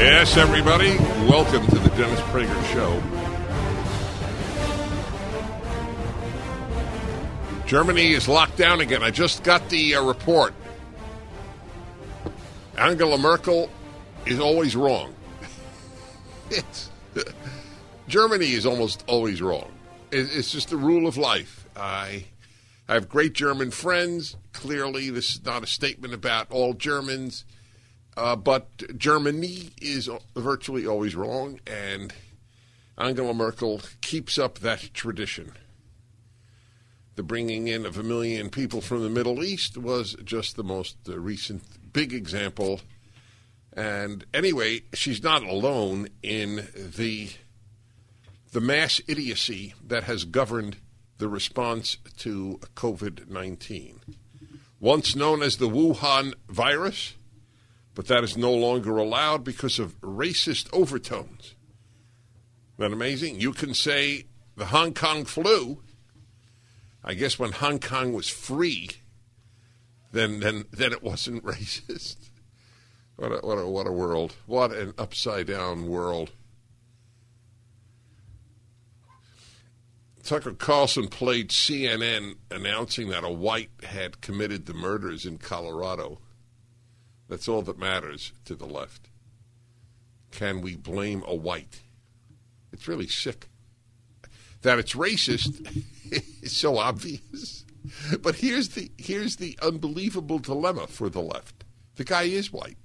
Yes, everybody, welcome to the Dennis Prager Show. Germany is locked down again. I just got the uh, report. Angela Merkel is always wrong. Germany is almost always wrong. It, it's just the rule of life. I, I have great German friends. Clearly, this is not a statement about all Germans. Uh, but Germany is virtually always wrong, and Angela Merkel keeps up that tradition. The bringing in of a million people from the Middle East was just the most uh, recent big example. And anyway, she's not alone in the the mass idiocy that has governed the response to COVID 19. Once known as the Wuhan virus, but that is no longer allowed because of racist overtones. Isn't that amazing? You can say the Hong Kong flu. I guess when Hong Kong was free, then then then it wasn't racist. What a, what a, what a world. What an upside down world. Tucker Carlson played CNN announcing that a white had committed the murders in Colorado. That's all that matters to the left. Can we blame a white? It's really sick. That it's racist is so obvious. But here's the here's the unbelievable dilemma for the left. The guy is white.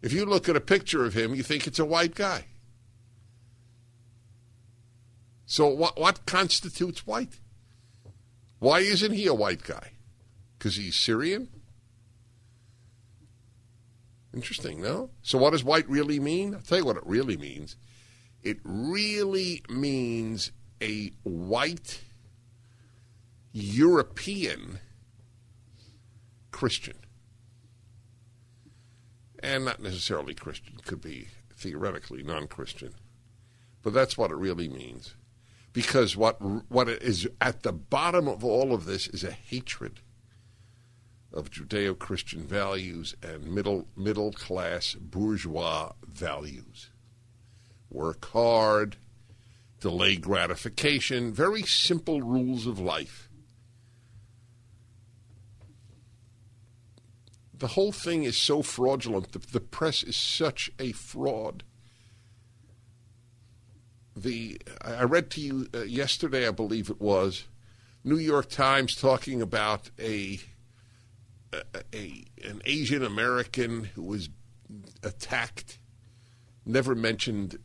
If you look at a picture of him, you think it's a white guy. So what what constitutes white? Why isn't he a white guy? Because he's Syrian? Interesting, no? So, what does white really mean? I'll tell you what it really means. It really means a white European Christian. And not necessarily Christian, could be theoretically non Christian. But that's what it really means. Because what, what is at the bottom of all of this is a hatred of Judeo Christian values and middle middle class bourgeois values. Work hard, delay gratification, very simple rules of life. The whole thing is so fraudulent. The, the press is such a fraud. The I read to you uh, yesterday, I believe it was, New York Times talking about a a, an Asian American who was attacked never mentioned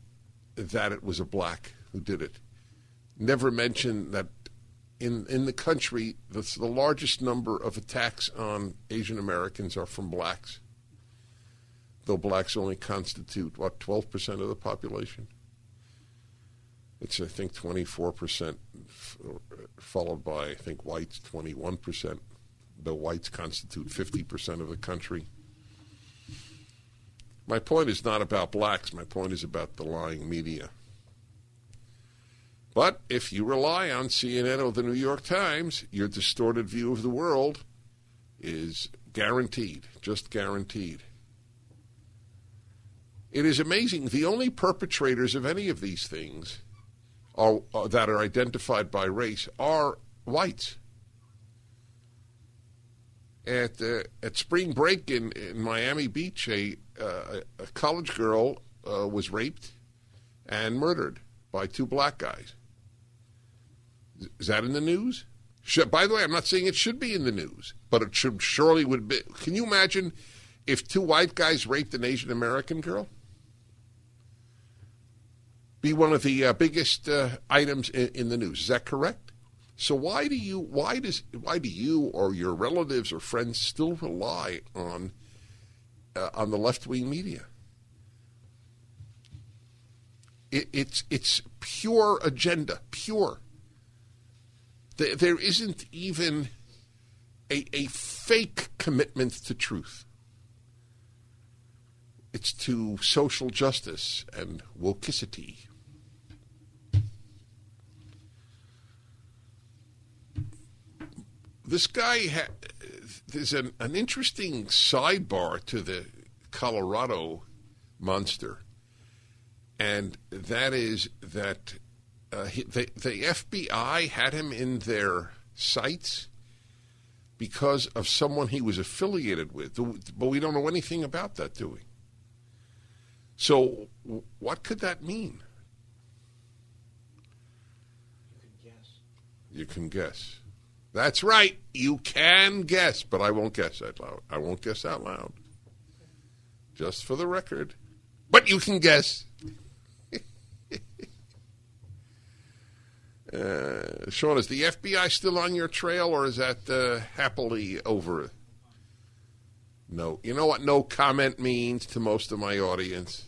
that it was a black who did it. Never mentioned that in in the country the, the largest number of attacks on Asian Americans are from blacks. Though blacks only constitute what twelve percent of the population. It's I think twenty four percent, uh, followed by I think whites twenty one percent the whites constitute 50% of the country. My point is not about blacks. My point is about the lying media. But if you rely on CNN or the New York Times, your distorted view of the world is guaranteed, just guaranteed. It is amazing. The only perpetrators of any of these things are, uh, that are identified by race are whites at uh, at spring break in, in Miami Beach, a, uh, a college girl uh, was raped and murdered by two black guys. Is that in the news? Should, by the way, I'm not saying it should be in the news, but it should surely would be. Can you imagine if two white guys raped an Asian American girl? Be one of the uh, biggest uh, items in, in the news. Is that correct? So why do you why does why do you or your relatives or friends still rely on uh, on the left wing media? It, it's it's pure agenda, pure. There, there isn't even a, a fake commitment to truth. It's to social justice and wokeicity. This guy, ha- there's an, an interesting sidebar to the Colorado monster, and that is that uh, he, the, the FBI had him in their sights because of someone he was affiliated with. But we don't know anything about that, do we? So, what could that mean? You can guess. You can guess. That's right. You can guess, but I won't guess out loud. I won't guess out loud. Just for the record. But you can guess. uh, Sean, is the FBI still on your trail, or is that uh, happily over? No. You know what no comment means to most of my audience?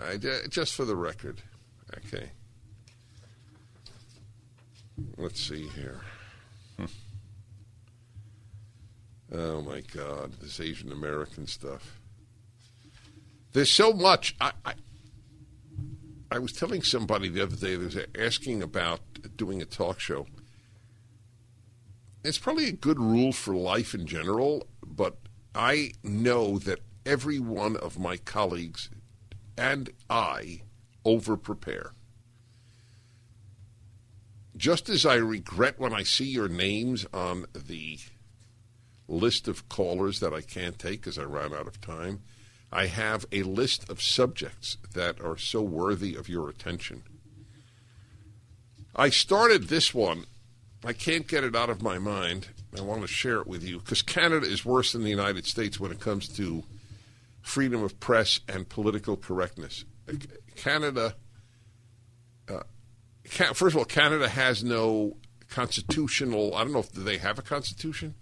I, just for the record. Okay. Let's see here. Oh my God, this Asian American stuff. There's so much. I, I, I was telling somebody the other day. They was asking about doing a talk show. It's probably a good rule for life in general, but I know that every one of my colleagues and I over prepare. Just as I regret when I see your names on the list of callers that I can't take because I ran out of time, I have a list of subjects that are so worthy of your attention. I started this one. I can't get it out of my mind. I want to share it with you because Canada is worse than the United States when it comes to freedom of press and political correctness. Canada, uh, first of all, Canada has no constitutional. I don't know if they have a constitution.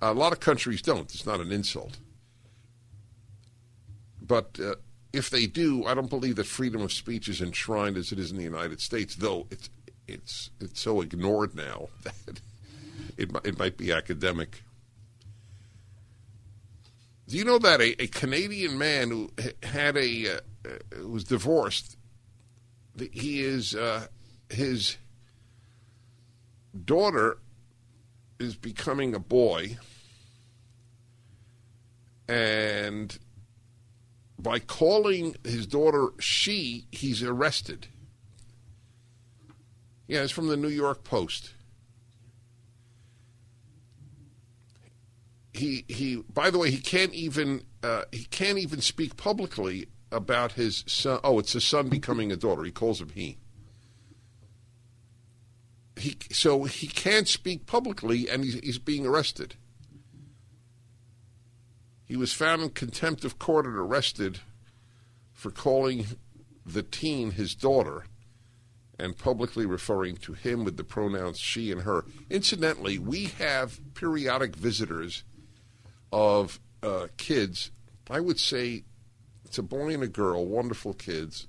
A lot of countries don't. It's not an insult. But uh, if they do, I don't believe that freedom of speech is enshrined as it is in the United States. Though it's it's it's so ignored now that it it might be academic. Do you know that a, a Canadian man who had a uh, was divorced? He is uh, his daughter is becoming a boy, and by calling his daughter she, he's arrested. Yeah, it's from the New York Post. he he. By the way, he can't even uh, he can't even speak publicly about his son. Oh, it's his son becoming a daughter. He calls him he. He so he can't speak publicly, and he's, he's being arrested. He was found in contempt of court and arrested for calling the teen his daughter and publicly referring to him with the pronouns she and her. Incidentally, we have periodic visitors of uh, kids. I would say it's a boy and a girl, wonderful kids.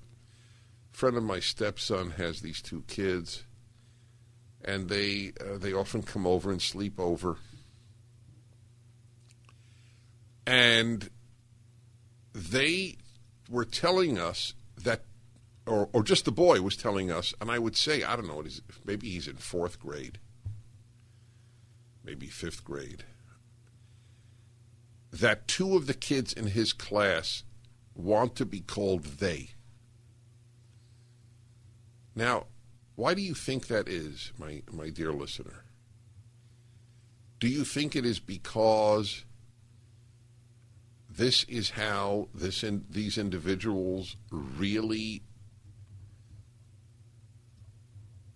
A friend of my stepson has these two kids, and they uh, they often come over and sleep over. And they were telling us that, or, or just the boy was telling us, and I would say, I don't know, maybe he's in fourth grade, maybe fifth grade that two of the kids in his class want to be called they. Now, why do you think that is, my, my dear listener? Do you think it is because this is how this in, these individuals really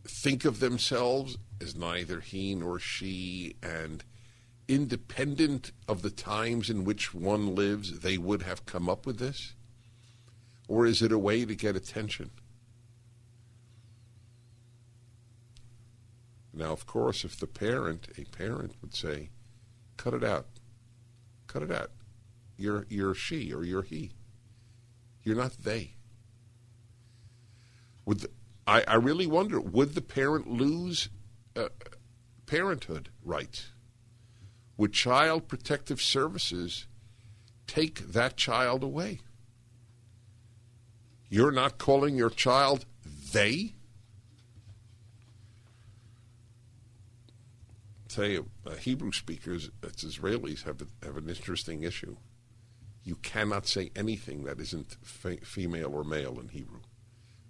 think of themselves as neither he nor she and independent of the times in which one lives, they would have come up with this? Or is it a way to get attention? Now, of course, if the parent, a parent, would say, "Cut it out, cut it out," you're you're she or you're he. You're not they. Would the, I, I really wonder would the parent lose uh, parenthood rights? Would Child Protective Services take that child away? You're not calling your child they? Tell you, uh, Hebrew speakers, it's Israelis, have, a, have an interesting issue. You cannot say anything that isn't fe- female or male in Hebrew.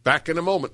Back in a moment.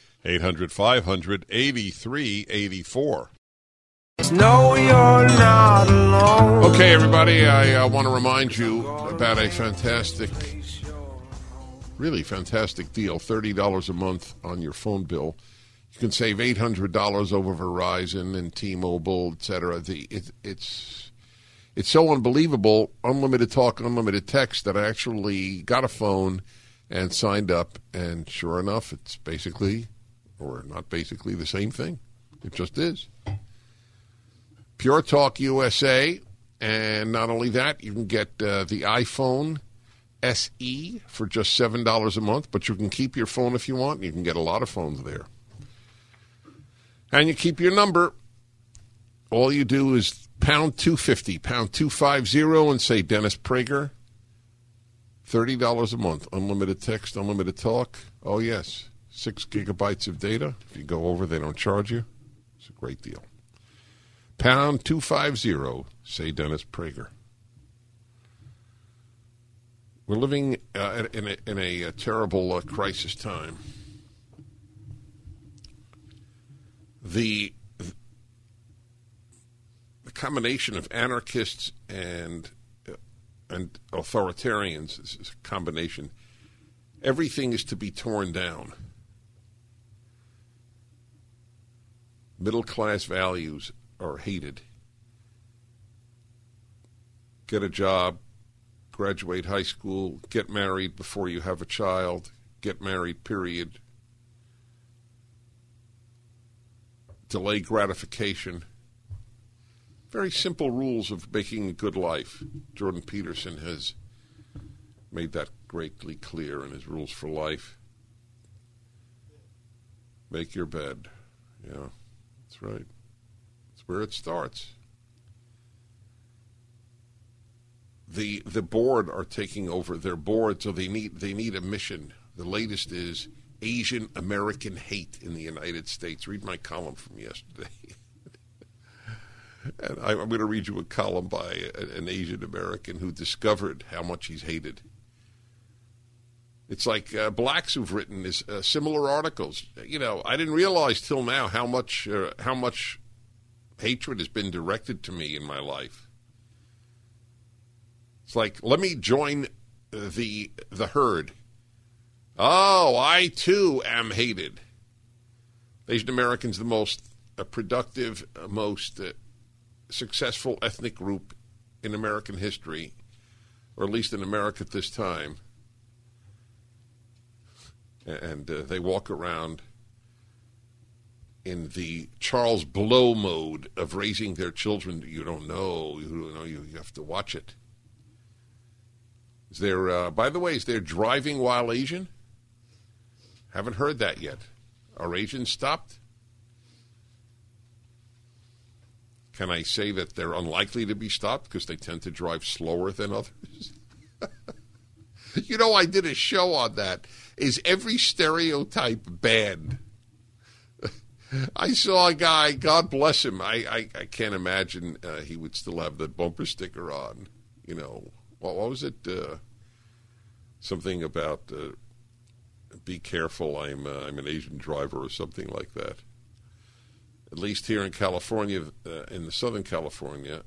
800 500 8384. No, you're not alone. Okay, everybody, I uh, want to remind you about a fantastic, really fantastic deal $30 a month on your phone bill. You can save $800 over Verizon and T Mobile, et cetera. The, it, it's, it's so unbelievable unlimited talk, unlimited text that I actually got a phone and signed up. And sure enough, it's basically or not basically the same thing. It just is. Pure Talk USA, and not only that, you can get uh, the iPhone SE for just seven dollars a month. But you can keep your phone if you want. You can get a lot of phones there, and you keep your number. All you do is pound two fifty, pound two five zero, and say Dennis Prager. Thirty dollars a month, unlimited text, unlimited talk. Oh yes six gigabytes of data. If you go over, they don't charge you. It's a great deal. Pound 250, say Dennis Prager. We're living uh, in a, in a, a uh, terrible uh, crisis time. The, the combination of anarchists and uh, and authoritarians is a combination. Everything is to be torn down. Middle class values are hated. Get a job, graduate high school, get married before you have a child, get married, period. Delay gratification. Very simple rules of making a good life. Jordan Peterson has made that greatly clear in his rules for life. Make your bed. Yeah. Right. That's where it starts. The the board are taking over their board, so they need they need a mission. The latest is Asian American hate in the United States. Read my column from yesterday. and I, am going to read you a column by an Asian American who discovered how much he's hated. It's like uh, blacks who've written this, uh, similar articles. You know, I didn't realize till now how much uh, how much hatred has been directed to me in my life. It's like let me join the the herd. Oh, I too am hated. Asian Americans, the most uh, productive, uh, most uh, successful ethnic group in American history, or at least in America at this time and uh, they walk around in the Charles Blow mode of raising their children. You don't know. You don't know. You, you have to watch it. Is there? Uh, by the way, is there driving while Asian? Haven't heard that yet. Are Asians stopped? can I say that they're unlikely to be stopped because they tend to drive slower than others? you know, I did a show on that. Is every stereotype bad? I saw a guy, God bless him. I, I, I can't imagine uh, he would still have the bumper sticker on. You know, what, what was it? Uh, something about uh, be careful, I'm, uh, I'm an Asian driver or something like that. At least here in California, uh, in the Southern California,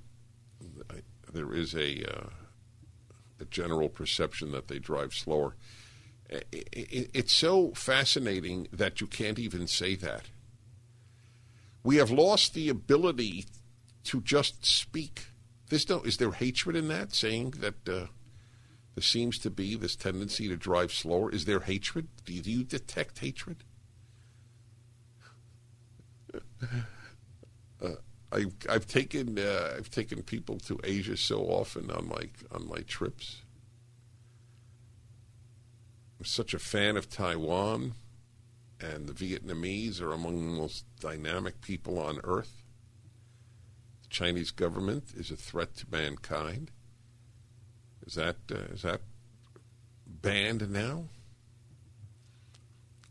I, there is a, uh, a general perception that they drive slower. It, it, it's so fascinating that you can't even say that we have lost the ability to just speak. There's no, is there hatred in that, saying that uh, there seems to be this tendency to drive slower? Is there hatred? Do you, do you detect hatred? Uh, I've, I've taken uh, I've taken people to Asia so often on my on my trips. I'm such a fan of Taiwan and the Vietnamese are among the most dynamic people on earth. The Chinese government is a threat to mankind. Is that uh, is that banned now?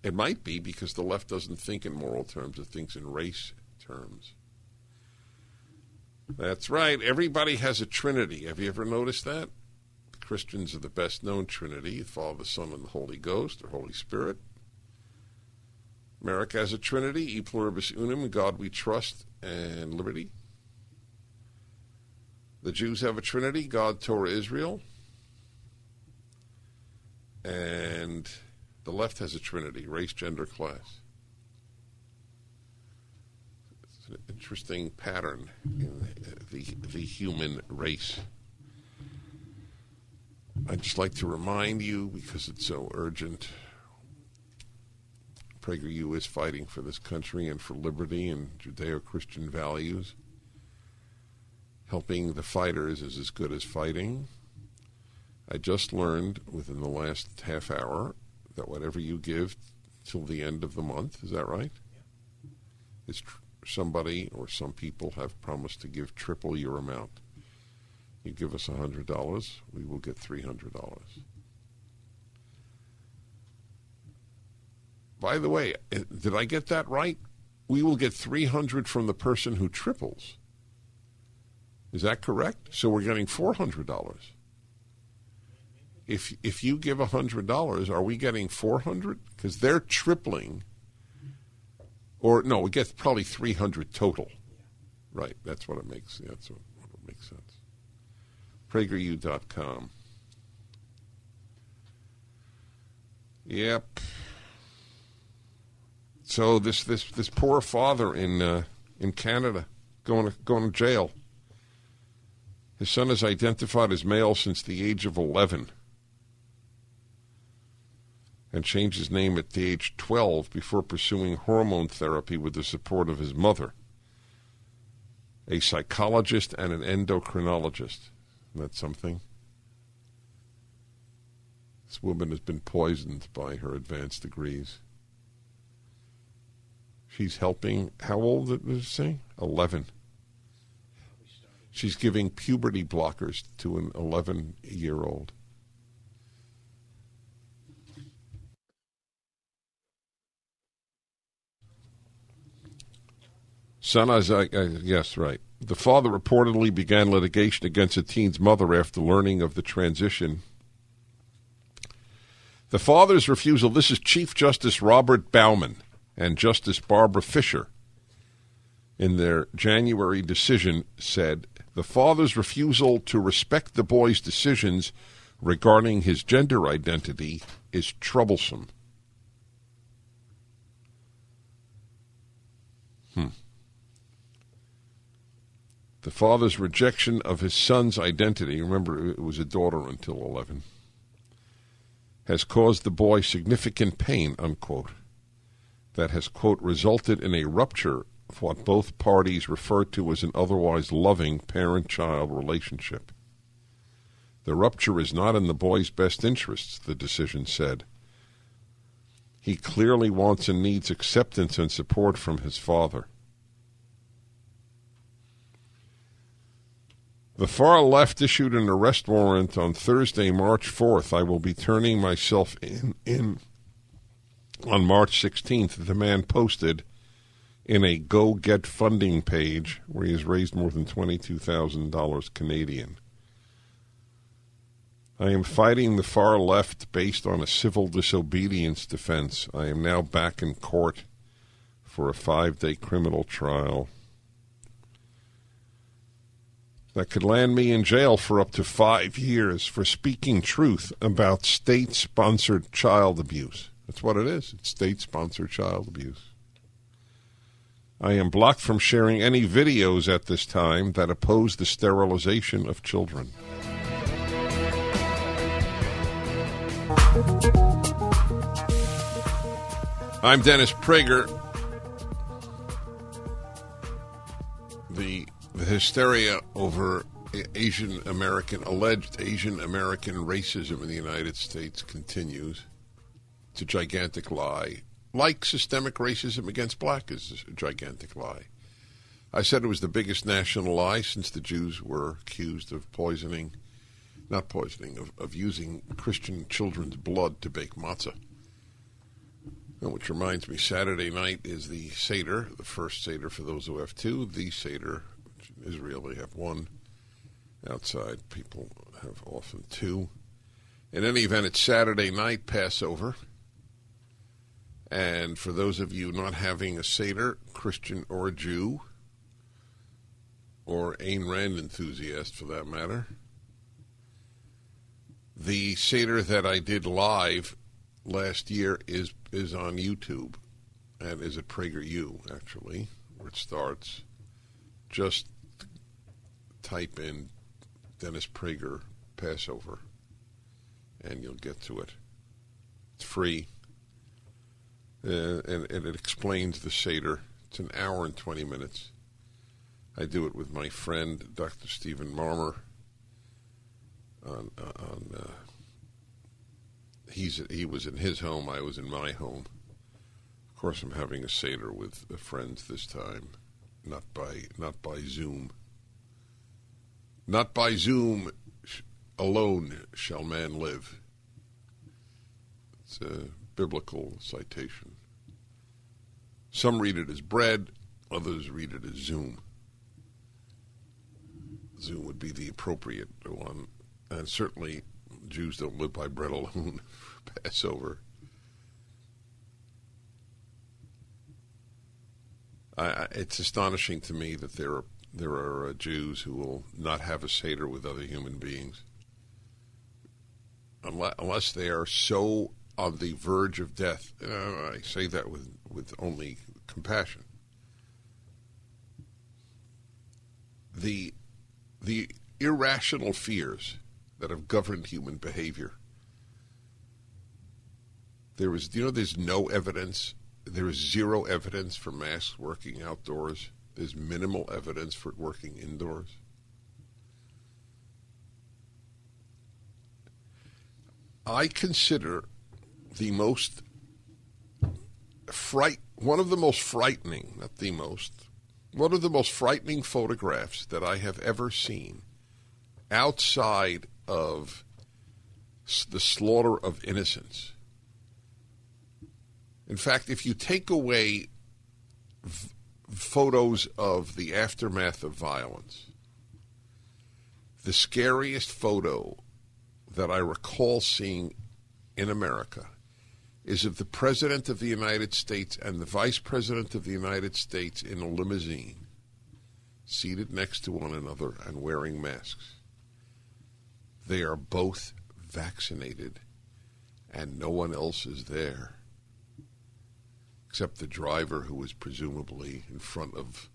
It might be because the left doesn't think in moral terms; it thinks in race terms. That's right. Everybody has a Trinity. Have you ever noticed that? Christians are the best known Trinity: the Father, Son, and the Holy Ghost, or Holy Spirit. America has a trinity, e pluribus unum, God we trust, and liberty. The Jews have a trinity, God, Torah, Israel. And the left has a trinity, race, gender, class. It's an interesting pattern in the, the human race. I'd just like to remind you, because it's so urgent, PragerU is fighting for this country and for liberty and Judeo Christian values. Helping the fighters is as good as fighting. I just learned within the last half hour that whatever you give till the end of the month, is that right? Yeah. Is tr- somebody or some people have promised to give triple your amount. You give us $100, we will get $300. By the way, uh, did I get that right? We will get 300 from the person who triples. Is that correct? So we're getting $400. If if you give $100, are we getting 400 because they're tripling or no, we get probably 300 total. Right, that's what it makes. That's what, what makes sense. PragerU.com. Yep. So this this this poor father in uh, in Canada going to going to jail. His son is identified as male since the age of eleven, and changed his name at the age twelve before pursuing hormone therapy with the support of his mother, a psychologist and an endocrinologist. That something? This woman has been poisoned by her advanced degrees. She's helping, how old did it say? 11. She's giving puberty blockers to an 11 year old. Son, uh, yes, right. The father reportedly began litigation against the teen's mother after learning of the transition. The father's refusal. This is Chief Justice Robert Bauman and Justice Barbara Fisher, in their January decision, said the father's refusal to respect the boy's decisions regarding his gender identity is troublesome. Hmm. The father's rejection of his son's identity, remember it was a daughter until 11, has caused the boy significant pain, unquote that has, quote, resulted in a rupture of what both parties refer to as an otherwise loving parent child relationship. The rupture is not in the boy's best interests, the decision said. He clearly wants and needs acceptance and support from his father. The far left issued an arrest warrant on Thursday, March 4th. I will be turning myself in, in on March 16th. The man posted in a Go Get Funding page where he has raised more than $22,000 Canadian. I am fighting the far left based on a civil disobedience defense. I am now back in court for a five day criminal trial that could land me in jail for up to five years for speaking truth about state sponsored child abuse. That's what it is. It's state sponsored child abuse. I am blocked from sharing any videos at this time that oppose the sterilization of children. I'm Dennis Prager. The, the hysteria over Asian American, alleged Asian American racism in the United States continues. It's a gigantic lie. Like systemic racism against black is a gigantic lie. I said it was the biggest national lie since the Jews were accused of poisoning, not poisoning, of, of using Christian children's blood to bake matzah. Which reminds me, Saturday night is the Seder, the first Seder for those who have two. The Seder, Israel they have one. Outside, people have often two. In any event, it's Saturday night, Passover. And for those of you not having a Seder, Christian or Jew, or Ayn Rand enthusiast for that matter, the Seder that I did live last year is is on YouTube and is at PragerU actually, where it starts. Just type in Dennis Prager Passover and you'll get to it. It's free. Uh, and, and it explains the Seder. It's an hour and 20 minutes. I do it with my friend, Dr. Stephen Marmer, on, on uh, he's he was in his home, I was in my home. Of course, I'm having a seder with friends this time, not by not by Zoom. Not by Zoom alone shall man live. It's a biblical citation. Some read it as bread, others read it as Zoom. Zoom would be the appropriate one, and certainly Jews don't live by bread alone. For Passover. I, it's astonishing to me that there are there are uh, Jews who will not have a seder with other human beings unless, they are so on the verge of death. I say that with with only compassion. The the irrational fears that have governed human behavior. There is, you know, there's no evidence. There is zero evidence for masks working outdoors. There's minimal evidence for working indoors. I consider the most fright one of the most frightening, not the most, one of the most frightening photographs that I have ever seen outside of the slaughter of innocents. In fact, if you take away photos of the aftermath of violence, the scariest photo that I recall seeing in America is of the President of the United States and the Vice President of the United States in a limousine, seated next to one another and wearing masks. They are both vaccinated, and no one else is there except the driver who was presumably in front of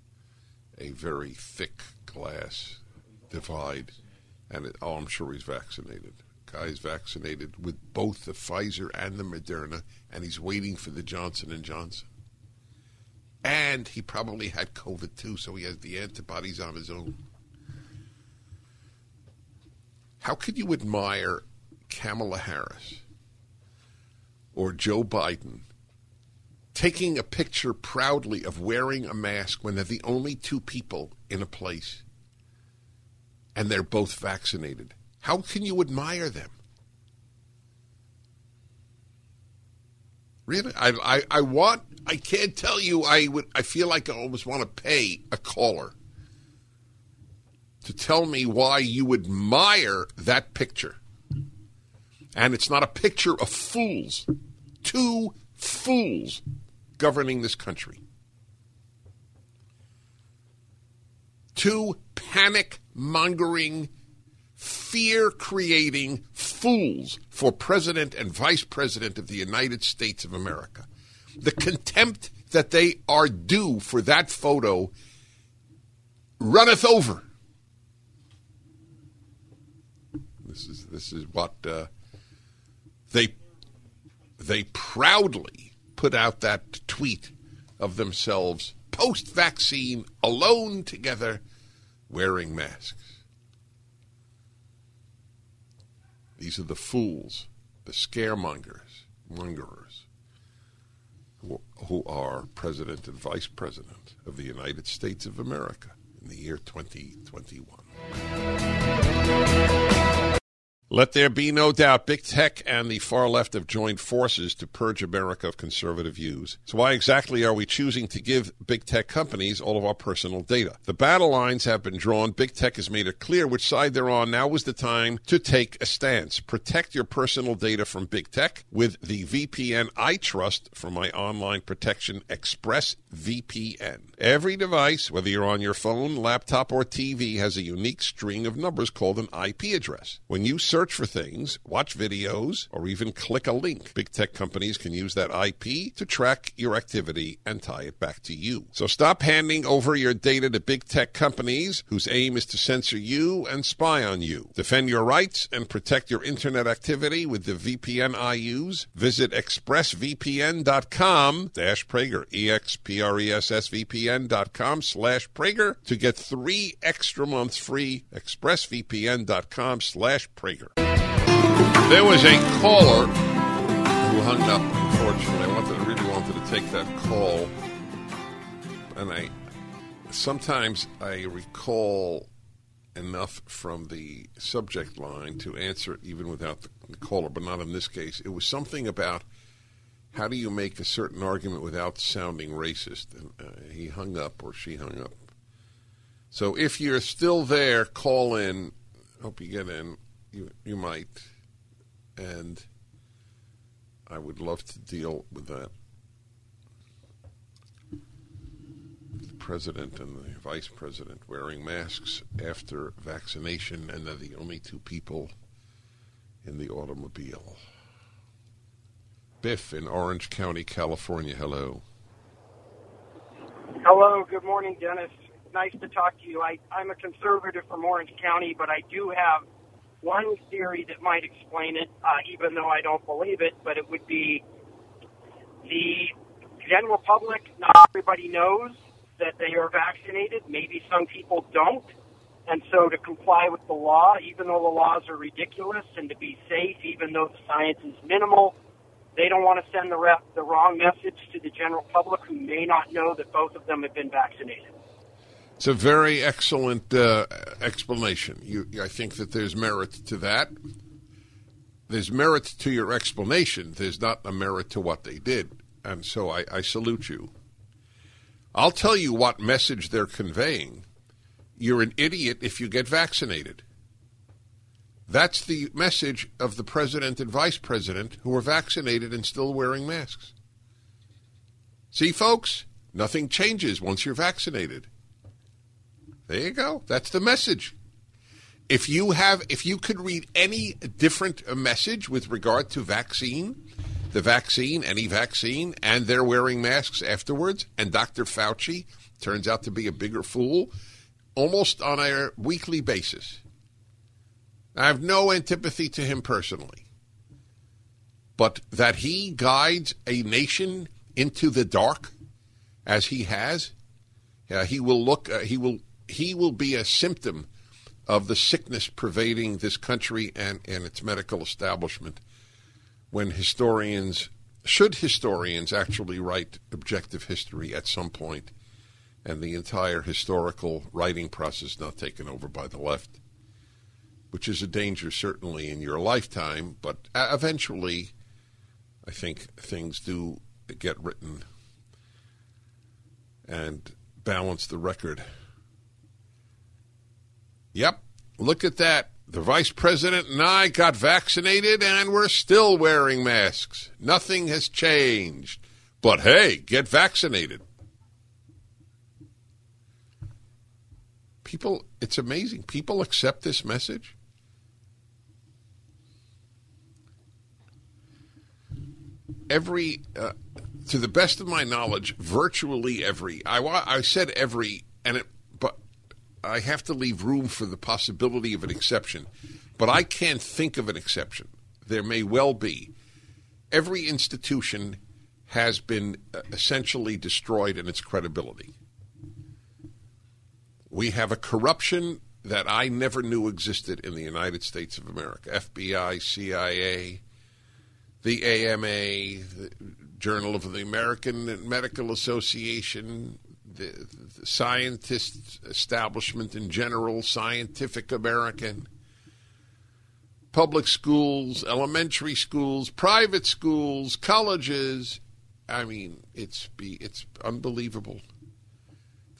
a very thick glass divide. And it, oh, I'm sure he's vaccinated. Guy's vaccinated with both the Pfizer and the Moderna, and he's waiting for the Johnson and Johnson. And he probably had COVID too, so he has the antibodies on his own. How could you admire Kamala Harris or Joe Biden taking a picture proudly of wearing a mask when they're the only two people in a place and they're both vaccinated. How can you admire them? Really, I, I, I want. I can't tell you. I would. I feel like I almost want to pay a caller to tell me why you admire that picture. And it's not a picture of fools. Two fools governing this country. Two panic mongering, fear creating fools for President and Vice President of the United States of America. The contempt that they are due for that photo runneth over. This is this is what uh, they they proudly put out that tweet of themselves post vaccine alone together wearing masks. These are the fools, the scaremongers, mongerers, who, who are president and vice president of the United States of America in the year 2021. Let there be no doubt, big tech and the far left have joined forces to purge America of conservative views. So, why exactly are we choosing to give big tech companies all of our personal data? The battle lines have been drawn. Big tech has made it clear which side they're on. Now is the time to take a stance. Protect your personal data from big tech with the VPN I trust from my online protection Express VPN. Every device, whether you're on your phone, laptop, or TV, has a unique string of numbers called an IP address. When you search search for things, watch videos, or even click a link. Big tech companies can use that IP to track your activity and tie it back to you. So stop handing over your data to big tech companies whose aim is to censor you and spy on you. Defend your rights and protect your internet activity with the VPN I use. Visit expressvpn.com dash Prager, E-X-P-R-E-S-S-V-P-N.com slash Prager to get three extra months free. expressvpn.com slash Prager. There was a caller who hung up. Unfortunately, I wanted, really wanted to take that call, and I sometimes I recall enough from the subject line to answer it even without the caller, but not in this case. It was something about how do you make a certain argument without sounding racist, and uh, he hung up or she hung up. So if you're still there, call in. Hope you get in. You you might and I would love to deal with that. The president and the vice president wearing masks after vaccination, and they're the only two people in the automobile. Biff in Orange County, California. Hello. Hello. Good morning, Dennis. Nice to talk to you. I, I'm a conservative from Orange County, but I do have one theory that might explain it, uh, even though I don't believe it, but it would be the general public, not everybody knows that they are vaccinated. Maybe some people don't. And so to comply with the law, even though the laws are ridiculous, and to be safe, even though the science is minimal, they don't want to send the, rep, the wrong message to the general public who may not know that both of them have been vaccinated. It's a very excellent uh, explanation. You, I think that there's merit to that. There's merit to your explanation. There's not a merit to what they did. And so I, I salute you. I'll tell you what message they're conveying. You're an idiot if you get vaccinated. That's the message of the president and vice president who are vaccinated and still wearing masks. See, folks, nothing changes once you're vaccinated. There you go. That's the message. If you have, if you could read any different message with regard to vaccine, the vaccine, any vaccine, and they're wearing masks afterwards, and Dr. Fauci turns out to be a bigger fool almost on a weekly basis. I have no antipathy to him personally. But that he guides a nation into the dark as he has, he will look, uh, he will he will be a symptom of the sickness pervading this country and, and its medical establishment when historians, should historians actually write objective history at some point and the entire historical writing process not taken over by the left. which is a danger certainly in your lifetime, but eventually, I think things do get written and balance the record. Yep, look at that. The vice president and I got vaccinated and we're still wearing masks. Nothing has changed. But hey, get vaccinated. People, it's amazing. People accept this message. Every, uh, to the best of my knowledge, virtually every, I, I said every, and it I have to leave room for the possibility of an exception, but I can't think of an exception. There may well be. Every institution has been uh, essentially destroyed in its credibility. We have a corruption that I never knew existed in the United States of America FBI, CIA, the AMA, the Journal of the American Medical Association, the, the scientist establishment in general, Scientific American, public schools, elementary schools, private schools, colleges. I mean, it's be it's unbelievable.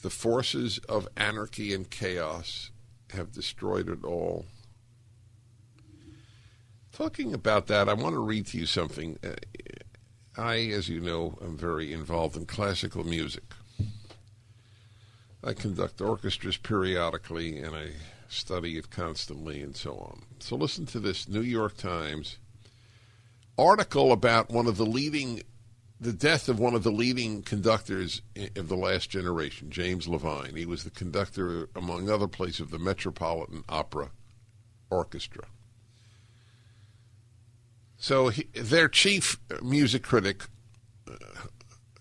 The forces of anarchy and chaos have destroyed it all. Talking about that, I want to read to you something. Uh, I, as you know, am very involved in classical music. I conduct orchestras periodically and I study it constantly and so on. So listen to this New York Times article about one of the leading the death of one of the leading conductors of the last generation, James Levine. He was the conductor, among other places, of the Metropolitan Opera Orchestra. So he, their chief music critic, uh,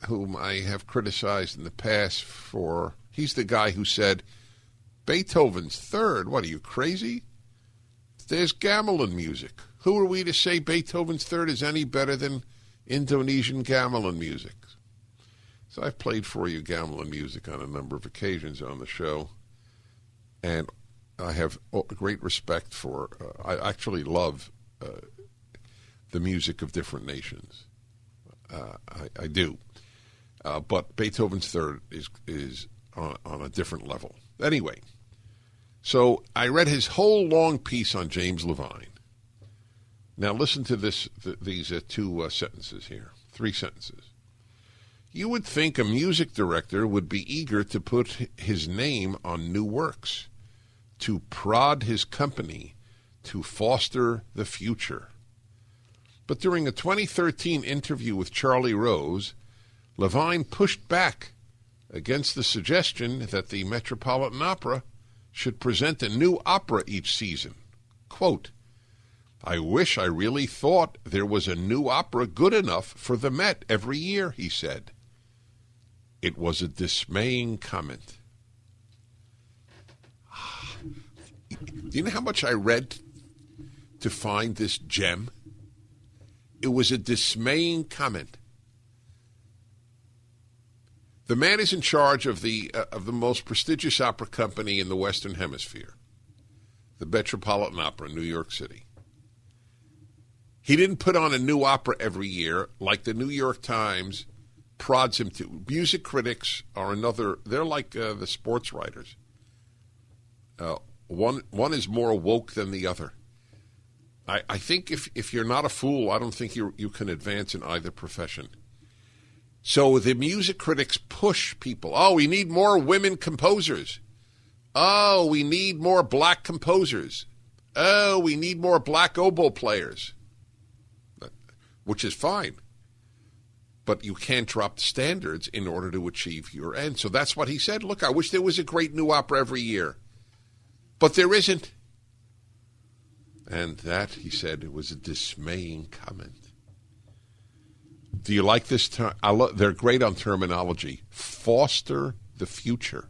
whom I have criticized in the past for He's the guy who said, Beethoven's third. What are you, crazy? There's gamelan music. Who are we to say Beethoven's third is any better than Indonesian gamelan music? So I've played for you gamelan music on a number of occasions on the show, and I have great respect for. Uh, I actually love uh, the music of different nations. Uh, I, I, do, uh, but Beethoven's third is is on, on a different level. Anyway, so I read his whole long piece on James Levine. Now listen to this th- these uh, two uh, sentences here, three sentences. You would think a music director would be eager to put his name on new works, to prod his company, to foster the future. But during a 2013 interview with Charlie Rose, Levine pushed back against the suggestion that the Metropolitan Opera should present a new opera each season. Quote, I wish I really thought there was a new opera good enough for the Met every year, he said. It was a dismaying comment. Do you know how much I read to find this gem? It was a dismaying comment. The man is in charge of the uh, of the most prestigious opera company in the Western Hemisphere, the Metropolitan Opera in New York City. He didn't put on a new opera every year like the New York Times prods him to. Music critics are another. They're like uh, the sports writers. Uh, one one is more woke than the other. I, I think if if you're not a fool, I don't think you you can advance in either profession. So the music critics push people. Oh, we need more women composers. Oh, we need more black composers. Oh, we need more black oboe players. Which is fine. But you can't drop the standards in order to achieve your end. So that's what he said. Look, I wish there was a great new opera every year. But there isn't. And that, he said, was a dismaying comment. Do you like this term? Lo- they're great on terminology. Foster the future.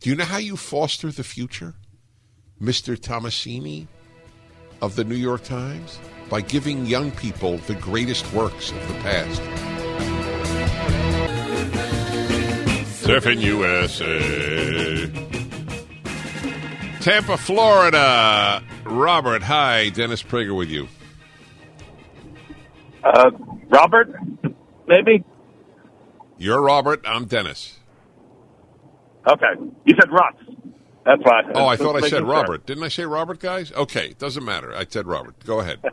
Do you know how you foster the future, Mr. Tommasini of the New York Times? By giving young people the greatest works of the past. Surfing USA. Tampa, Florida. Robert, hi. Dennis Prager with you. Uh, Robert, maybe? You're Robert. I'm Dennis. Okay. You said Russ. That's why. Oh, I thought I said Robert. Didn't I say Robert, guys? Okay, doesn't matter. I said Robert. Go ahead. All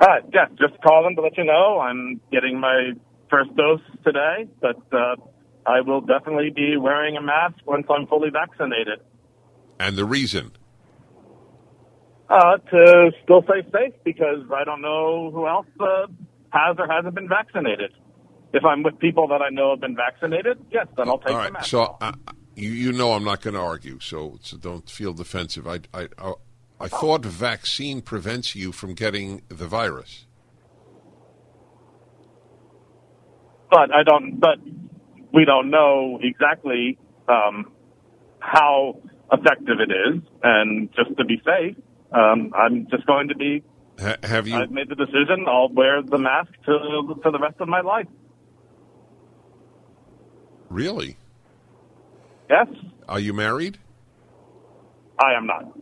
right, yeah, just calling to let you know I'm getting my first dose today, but uh, I will definitely be wearing a mask once I'm fully vaccinated. And the reason? Uh, to still stay safe because I don't know who else uh, has or hasn't been vaccinated. If I'm with people that I know have been vaccinated, yes, then I'll take All the right. mask. So uh, you you know I'm not going to argue. So so don't feel defensive. I I I, I thought vaccine prevents you from getting the virus. but I don't. But we don't know exactly um, how effective it is, and just to be safe, um, I'm just going to be. Ha- have you? I've made the decision. I'll wear the mask to for the rest of my life. really? Yes, Are you married? I am not.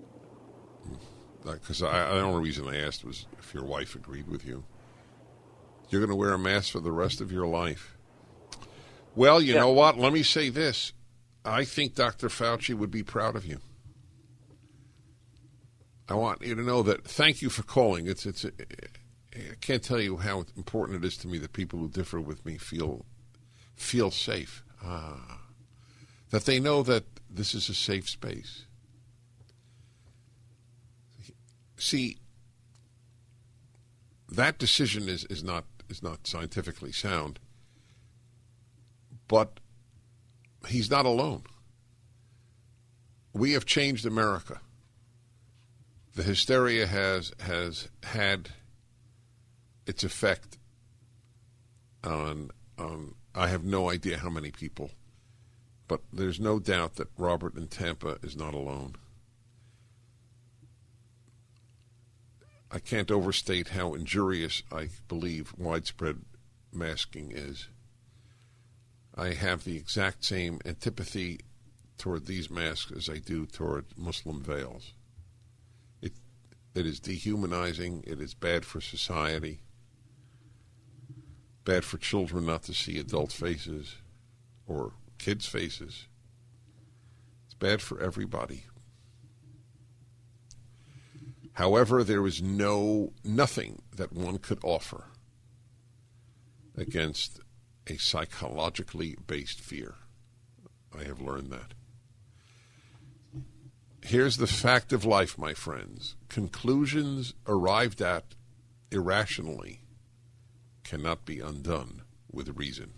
Because I, the only reason I asked was if your wife agreed with you. You're going to wear a mask for the rest of your life. Well, you Yeah. know what? Let me say this. I think Dr. Fauci would be proud of you. I want you to know that. Thank you for calling. It's it's. I can't tell you how important it is to me that people who differ with me feel feel safe. Ah, that they know that this is a safe space. See, that decision is, is not is not scientifically sound, but he's not alone. We have changed America. The hysteria has has had its effect on on I have no idea how many people, but there's no doubt that Robert in Tampa is not alone. I can't overstate how injurious I believe widespread masking is. I have the exact same antipathy toward these masks as I do toward Muslim veils. It is dehumanizing, it is bad for society, bad for children not to see adult faces or kids' faces. It's bad for everybody. However, there is no nothing that one could offer against a psychologically based fear. I have learned that. Here's the fact of life, my friends. Conclusions arrived at irrationally cannot be undone with reason.